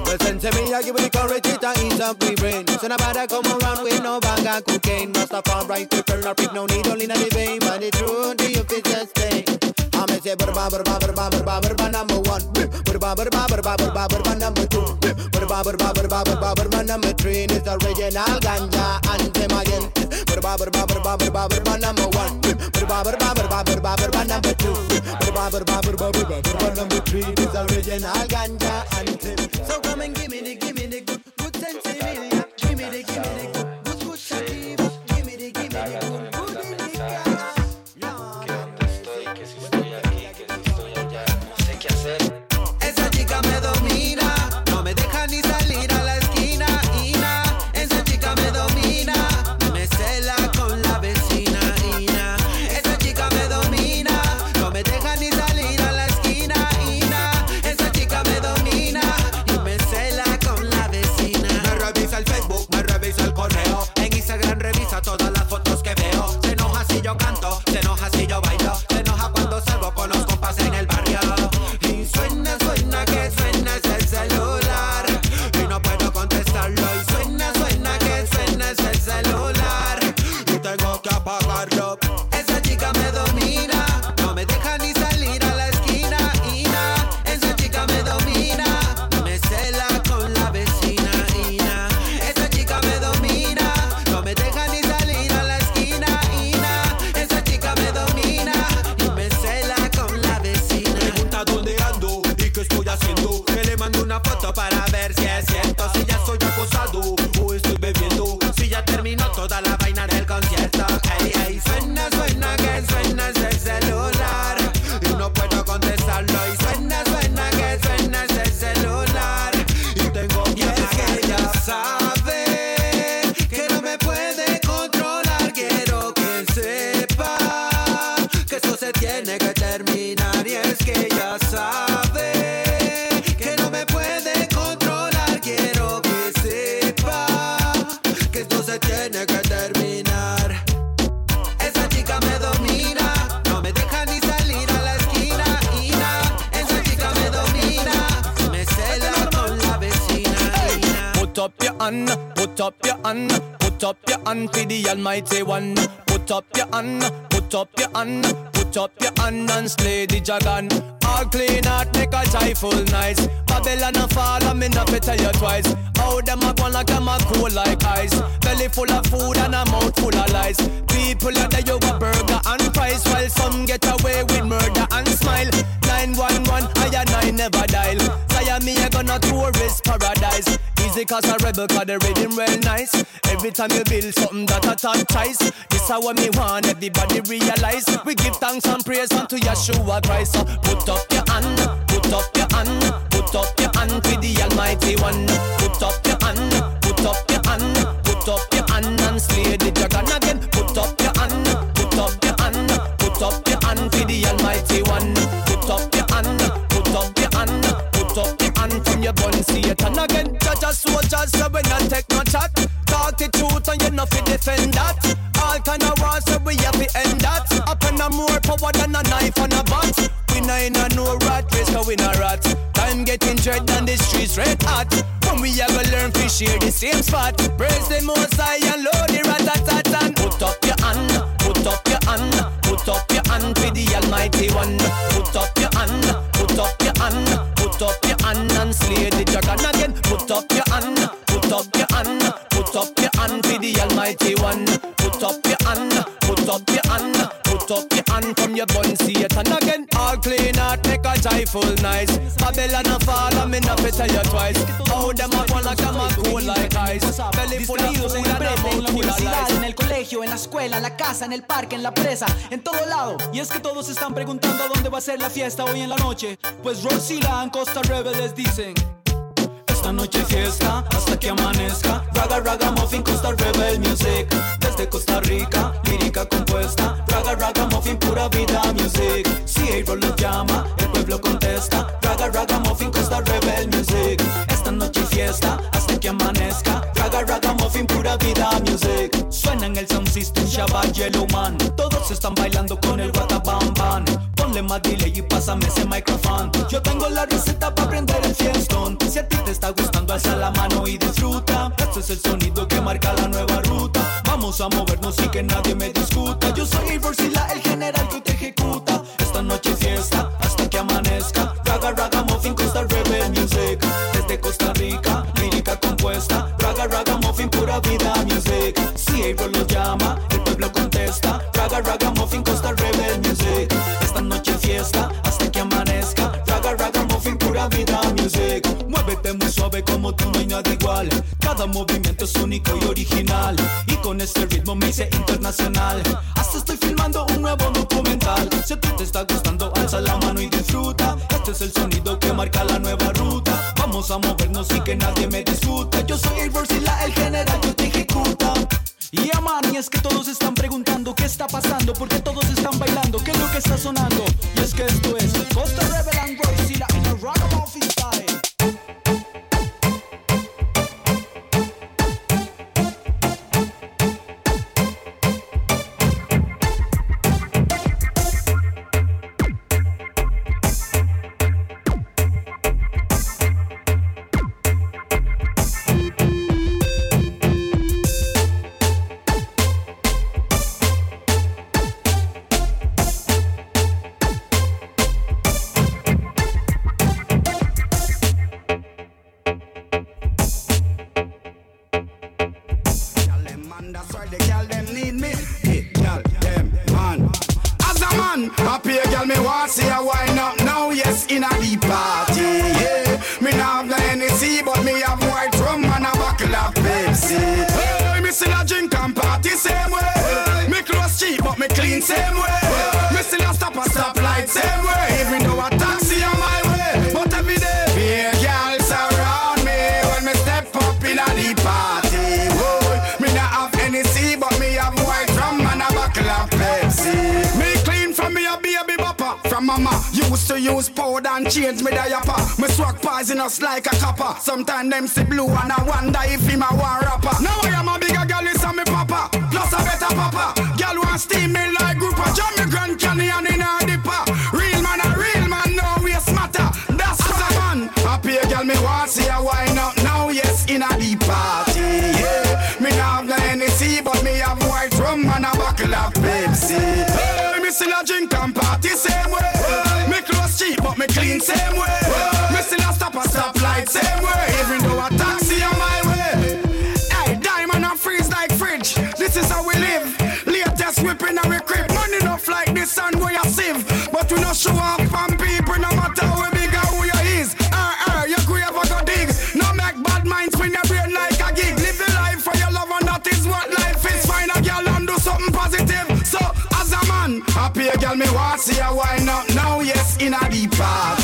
Well, send to me, I give you the courage, it and ease free brain. So nobody come around with no bang and cocaine. Must have farm right, quicker, not pick, no need, only in the vein. Man, the truth, do you feel sustain? now say burba burba burba burba burba number one. Burba burba burba burba burba number two. Burba burba burba burba burba number three. This original ganja anthem again. Burba burba burba burba burba number one. Burba burba burba burba burba number two. Burba burba burba burba burba number three. This original ganja anthem. So come and give me the give me the good good sense, of give me the give me the Almighty One. Put up your hand, put up your hand, put up your hand and slay the dragon. All clean out, make a joyful nice. Babylon a fall, me not fi tell you twice. How them a gone like them a cool like ice. Belly full of food and a mouth full of lies. People are there, you a burger and fries, while some get away with murder and smile. 911, I and I never dial. Me a gonna tourist paradise. Easy cause a rebel cause the rhythm real nice. Every time you build something that a top choice. This how me want everybody realize. We give thanks and praise unto Yeshua Christ. So put up your hand, put up your hand, put up your hand to the Almighty One. Put up your hand, put up your hand, put up your hand and slay the dragon again. Put up your hand, put up your hand, put up your hand to the Almighty One. you bun Satan again. Judge a soldier, so we not take no chat. Talk the truth and you not fi defend that. All kind of wars, so we have to end that. Up in a more power than a knife and a bat. We not in a no rat race, cause we not rat. Time getting dread and the streets red hot. When we have a learn fi share the same spot. Praise the most high and load the rat tat tat. Put up your hand, put up your hand, put up your hand for the Almighty One. Put up your hand, put up your hand up your hand and slay the dragon again. Put up your hand, put up your hand, put up your hand for the Almighty One. Put up your hand, put up your hand, put up your hand from your bun, see again. All clean out, make a joyful nice. Babylon a fall, I'm in a tell you twice. How them a fall like I'm a cool like ice. Belly full of. En la escuela, en la casa, en el parque, en la presa, en todo lado. Y es que todos están preguntando dónde va a ser la fiesta hoy en la noche. Pues Rosila en Costa Rebel dicen. Esta noche fiesta hasta que amanezca. Raga Raga Muffin Costa Rebel Music. Desde Costa Rica, lírica compuesta. Raga Raga Muffin pura vida music. Si April lo llama, el pueblo contesta. Raga Raga Muffin Costa Rebel Music. Noche hay fiesta hasta que amanezca. Raga Raga Muffin pura vida music. Suena en el sound system Shabbat Yellow Man. Todos están bailando con el Bam Bam. Ponle más delay y pásame ese micrófono. Yo tengo la receta para prender el fiestón. Si a ti te está gustando, alza la mano y disfruta. Este es el sonido que marca la nueva ruta. Vamos a movernos y que nadie me discuta. Yo soy Iversila, el general que te ejecuta. Esta noche es fiesta Raga Raga Muffin pura vida music. Si April lo llama, el pueblo contesta. Raga Raga Muffin Costa Rebel Music. Esta noche es fiesta hasta que amanezca. Raga Raga Muffin pura vida music. Muy suave como tú no hay nada igual. Cada movimiento es único y original. Y con este ritmo me hice internacional. Hasta estoy filmando un nuevo documental. Si a te está gustando, alza la mano y disfruta. Este es el sonido que marca la nueva ruta. Vamos a movernos y que nadie me discuta. Yo soy el Versila, el general que te ejecuta. Y aman, y es que todos están preguntando qué está pasando, porque todos están bailando, qué es lo que está sonando. Y es que esto es Costa Rebel and Rosila in a ragamuffin style. Sometimes them see blue and I wonder if him a war rapper. Now I am a bigger girl, it's a me papa. Plus a better papa. Girl want steam me like group of Jammy Grand Canyon in a dipper. Real man a real man, no waste matter. That's what a man. Happy girl, me want see a wine up now, yes, in a deep party. Yeah, me not have no Hennessy, but me have white rum and a bottle of Pepsi. Hey, me still a drink and party same way. Me clothes cheap, but me clean same way. Me still a stop a stop light same way. Even though a taxi on my way. Hey, diamond and freeze like fridge. This is how we live. Latest whipping and we crib. Money enough like this and we a sieve. But we not show off from people no matter how big or who you is. Uh, uh, your grave a go dig. No make bad minds when your brain like a gig. Live your life for your love and that is what life is. Find a girl and do something positive. So as a man, happy a girl me want see a wine up now. Yes, in a deep party.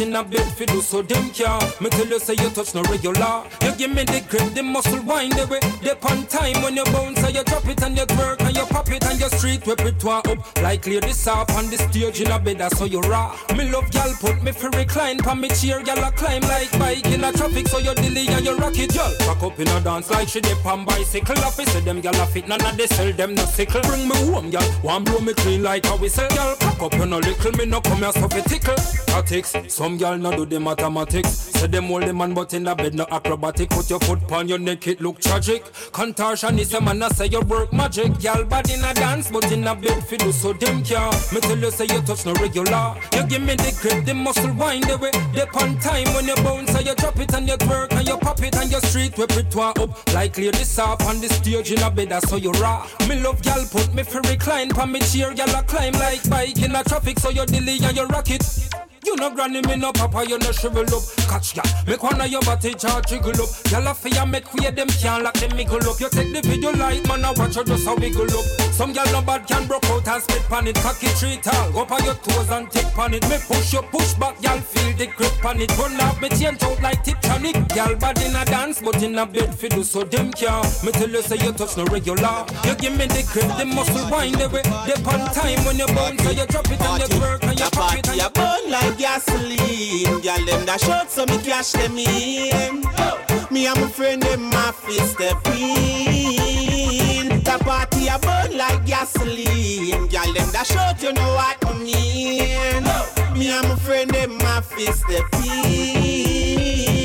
But in a bed fi do so them care. Me tell you say you touch no regular. You give me the grip, the muscle wind the way. The on time when you bounce and you drop it and you twerk and you pop it and your street repertoire up. Like lady soft on the stage in a bed, so you raw. Me love y'all put me fi recline, pan me chair, y'all a climb like bike in a traffic, so you dilly and you rock it, y'all. Up in a dance like she dip on bicycle. Officer them y'all a fit, none of they sell them no sickle. Bring me home, y'all. One blow me clean like a whistle, y'all. Pack up on a little, me no come here so fi tickle. Tactics, some girl no do the mathematics. Say them hold the man but in the bed no acrobatic. Put your foot on your neck, it look tragic. Contortion is a man I say you work magic. Girl bad in a dance but in a bed fi do so them care. Me tell you say you touch no regular. You give me the grip, the muscle wind the way. Dip on time when you bounce, so you drop it and you twerk and you pop it and your street repertoire up. Like lady soft on the stage in a bed, that's how you rock. Me love gal put me for recline, pa me cheer, gal a climb like bike in a traffic, so you delay and you rock it. You no granny, me no papa, you no shrivel up. Catch ya, make one of your body charge jiggle up. Y'all a fear make way them can't lock them mickle up. You take the video light, man, I watch you just how wiggle up. Some girl no bad can broke out and spit pan it. Cocky tree tall, go on your toes and take pan it. Me push you, push back, y'all feel the grip pan it. Run off me change out like Tiptronic. Y'all bad in a dance, but in a bed fi do so them can. Me tell you say you touch no regular. You give me the grip, the muscle wind the way. Dip on time when you bounce, so you drop it and you twerk and you pop it and you burn like gasoline. Girl, them that short so me cash them in. Me and my friend them my fist step in. The party a burn like gasoline. Girl, them that short you know what I mean. Me and my friend them my fist step in.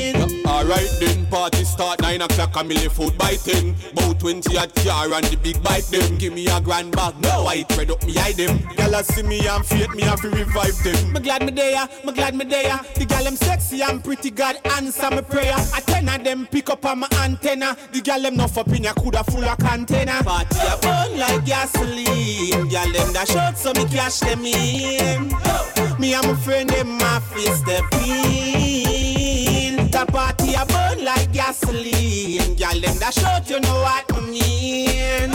Alright then, party start 9 o'clock and me left food by 10 Bout 20 at car and the big bike them Give me a grand bag, no I tread up me hide them Gyal see me and faith me have to revive them Me glad me there, me glad me there. The gal them sexy and pretty, God answer my prayer. A ten of them pick up on my antenna. The gal them no for pin, coulda full of container. Party a burn like gasoline. Gal them that short so me cash them in. Me and my friend them my fist step in. The party a burn like gasoline. Gal them that short you know what I mean.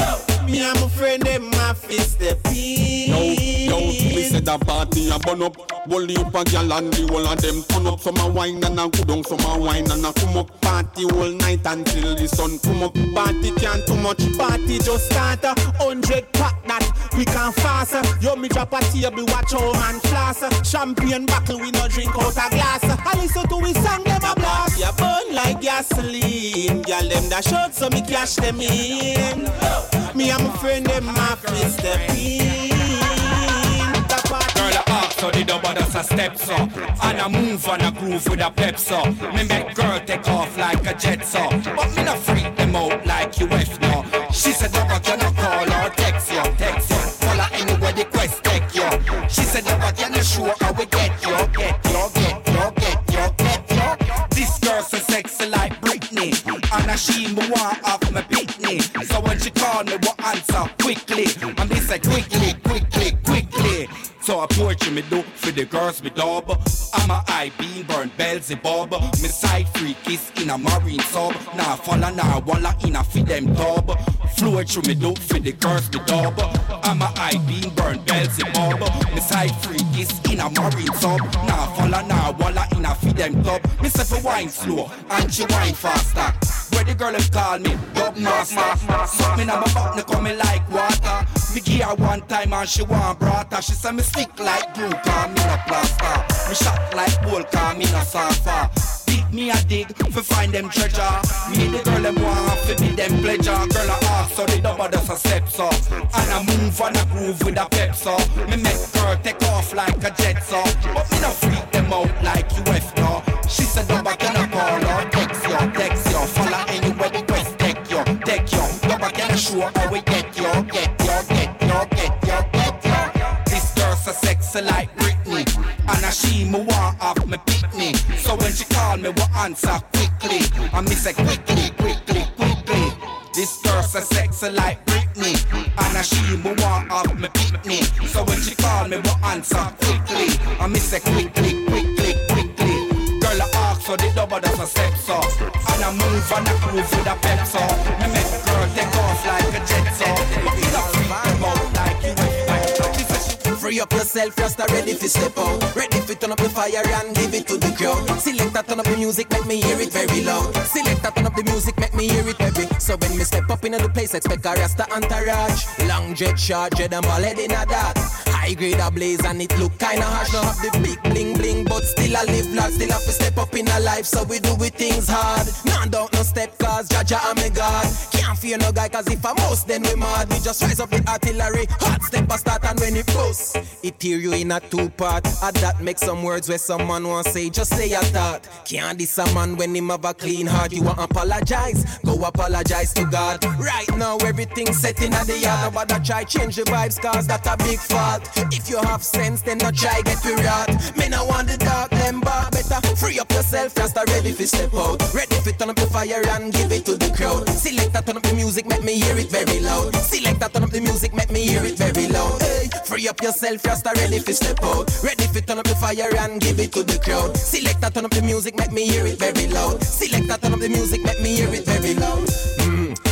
Me and my friend them my fist step in. Yo, yo, me say that party a burn up Wally up a gal and the whole of them turn up Some a wine and a go down, some a wine and a come up Party all night until the sun come up. Party can't too much. Party just start a hundred pack that we can fast. Yo, me drop a table, watch how man floss. Champagne buckle, we no drink out a glass. I listen to we song, them a blast. Yeah, burn like gasoline. Girl, them that short, so me cash them in. Me and my friend, them my fist step in. Girl, I ask so the double does a step so. And I move and I groove with a pep so. Me make girl take off like a jet so. But me not freak them out like UF no. She said double can I call or text you Text you Call her anywhere the quest take you She said double can you show how we Get She me want off my pitney So when she call me what answer? Quickly. And me say quickly, quickly, quickly. So I poetry me do for the girls me dub I'm a high beam burn bells bob Me side freak is in a marine sub Nah follow nah walla in a feed them tub Flow through me do for the girls me dub I'm a high beam burn bells bob Me side freak is in a marine sub Nah follow nah walla in a feed them tub Me say for wine slow and she wine faster. Where the girl them call me? Dub master. Suck me now my butt me come me like water. Me give her one time and she want brata. She say me stick like cause me plaster. Me shot like bull cause me no surfer. Dig me a dig fi find them treasure. Me the girl them want fi be them pleasure. Girl I ask so the double does a step so. And I move and I groove with a pep so. Me make girl take off like a jet so. But me no freak them out like you UF no. She said double can I call or text you Text you follow anywhere the quest take you Take you double can I show how we get you sexy like Britney. And a she me want off me pitney. So when she call me we answer quickly? And me say quickly, quickly, quickly. This girl so sexy like Britney. And a she me want off me pitney. So when she call me we answer quickly? And me say quickly, quickly, quickly. Girl I ask so the double does a step so. And I move and I groove with a pep so Me make girl take off like a jet Free up yourself, just a ready for step out. Ready for turn up the fire and give it to the crowd. Select that turn up the music, make me hear it very loud. Select that turn up the music, make me hear it heavy. So when me step up in the place, expect a rasta entourage. Long jet, short jet, head in a that. High grade a and it look kinda harsh. Now have the big bling bling, but still I live large. Still have to step up in a life, so we do it things hard. Nah, don't no step, cause Jah Jah and me God. Can't fear no guy, cause if I most, then we mad. We just rise up with artillery. Hot step a start, and when it goes, it tear you in a two part. Add that make some words where someone want say, just say a thought. Can't diss a man when him have a clean heart. You want apologize? Go apologize to God. Right now, everything's set in the yard. Nobody try change the vibes, cause that a big fault. If you have sense, then not try get you rot. Me no want the dark, them bar. Better free up yourself, just ready for step out. Ready for turn up the fire and give it to the crowd. Select that turn up the music, make me hear it very loud. Select that turn up the music, make me hear it very loud. Hey, free up yourself, just ready for step out. Ready for turn up the fire and give it to the crowd. Select that turn up the music, make me hear it very loud. Select that turn up the music, make me hear it very loud.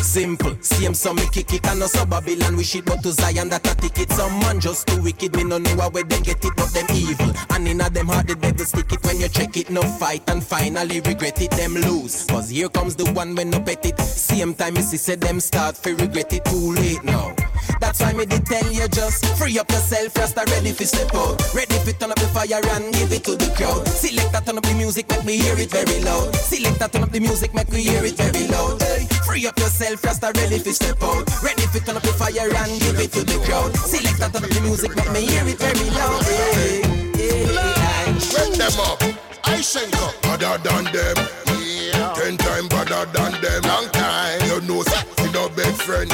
Simple, same so me kick it and no so Babylon wish it but to Zion that a ticket. Some man just too wicked, me no know where they get it, but them evil. And in a them heart the devil stick it when you check it, no fight and finally regret it, them lose. Cause here comes the one when no bet it. Same time me see say them start fi regret it too late now. That's why me did tell you just free up yourself, just a ready for step out. Ready for turn up the fire and give it to the crowd. Select that turn up the music, make me hear it very loud. Select that turn up the music, make me hear it very loud. Hey, free up yourself, just a ready for step out. Ready for turn up the fire and give it to the crowd. Select that turn up the music, make me hear it very loud. Hey, hey, hey. Wake them up. I shank up. Better than them. Yeah. Ten times better than them. Long time. You know, you know, big friend.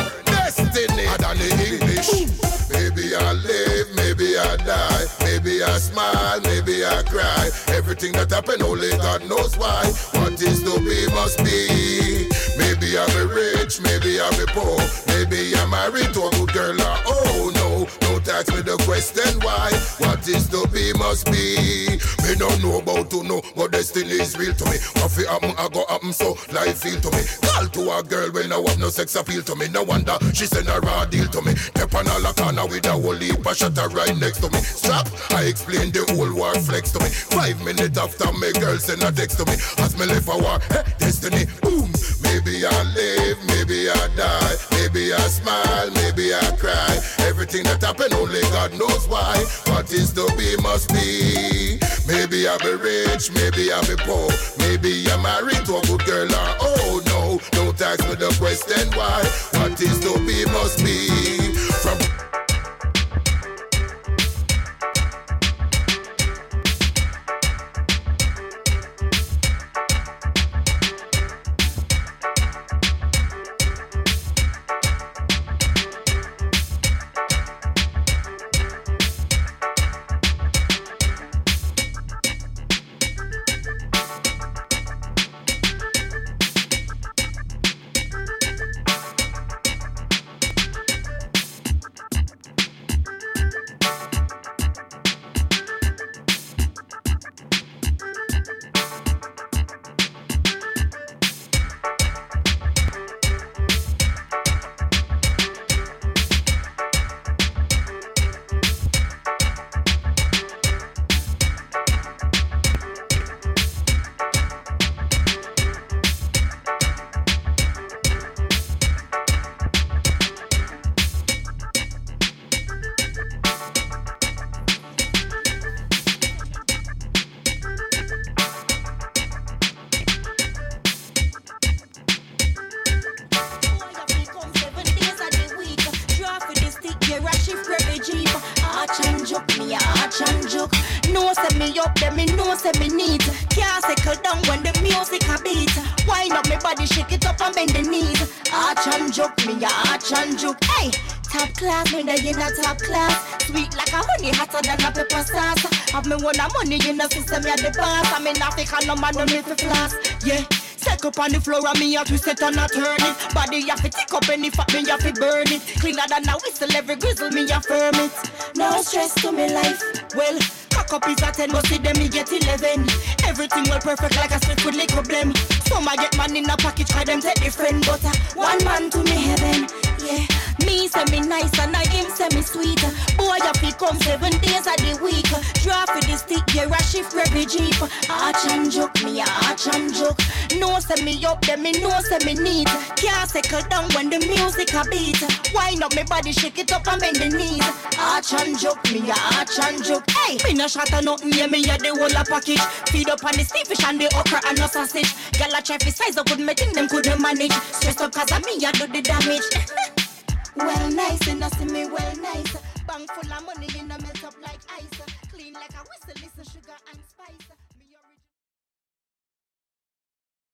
Maybe I smile, maybe I cry. Everything that happen, only God knows why. What is to be must be. Maybe I'll be rich, maybe I'll be poor. Maybe I'm married to a good girl. Or, oh no, don't ask me the question why. What is to must be. Me don't know about to know, but destiny is real to me. What fi happen, I go happen, so life feel to me. Call to a girl when I have no sex appeal to me. No wonder she send a raw deal to me. Step on a corner with a whole heap of shutter right next to me. Stop, I explain the whole war flex to me. Five minutes after me girl send a text to me. As me left a war, hey, destiny, boom. Maybe I live, maybe I die. Maybe I smile, maybe I cry. Everything that happen, only God knows why. What is to be must be. Maybe I'll be rich, maybe I'll be poor. Maybe I'm married to a good girl or oh no. Don't ask me the question why. What is to be must be. No man no need to floss. Yeah. Set up on the floor and me a twist it and a turn it. Body have to tick up any fat me have to burn it. Cleaner than a whistle every grizzle me a firm it. No stress to me life. Well, cock up is a 10 but see them me get 11 Everything well perfect like a split with liquor blem Some I get man in a package cause them take different. But uh, one man to me heaven Yeah, Me say me nice and I him say me sweet. Boy, I fi come seven days of the week. Draw for the stick, yeah, a shift every jeep. Arch and joke, me a arch and joke. No say me up, then me no say me need. Can't settle down when the music a beat. Wind up me body, shake it up and bend the knees. Arch and joke, me a arch and joke. Hey, me no shot a nothing, yeah, me a the whole a package. Feed up on the steam fish and the okra and the sausage. Girl a try size up, could me think them couldn't manage. Stress up cause of me, I do the damage. well nice, and I see me well nice. Bank full of money, in a whistle,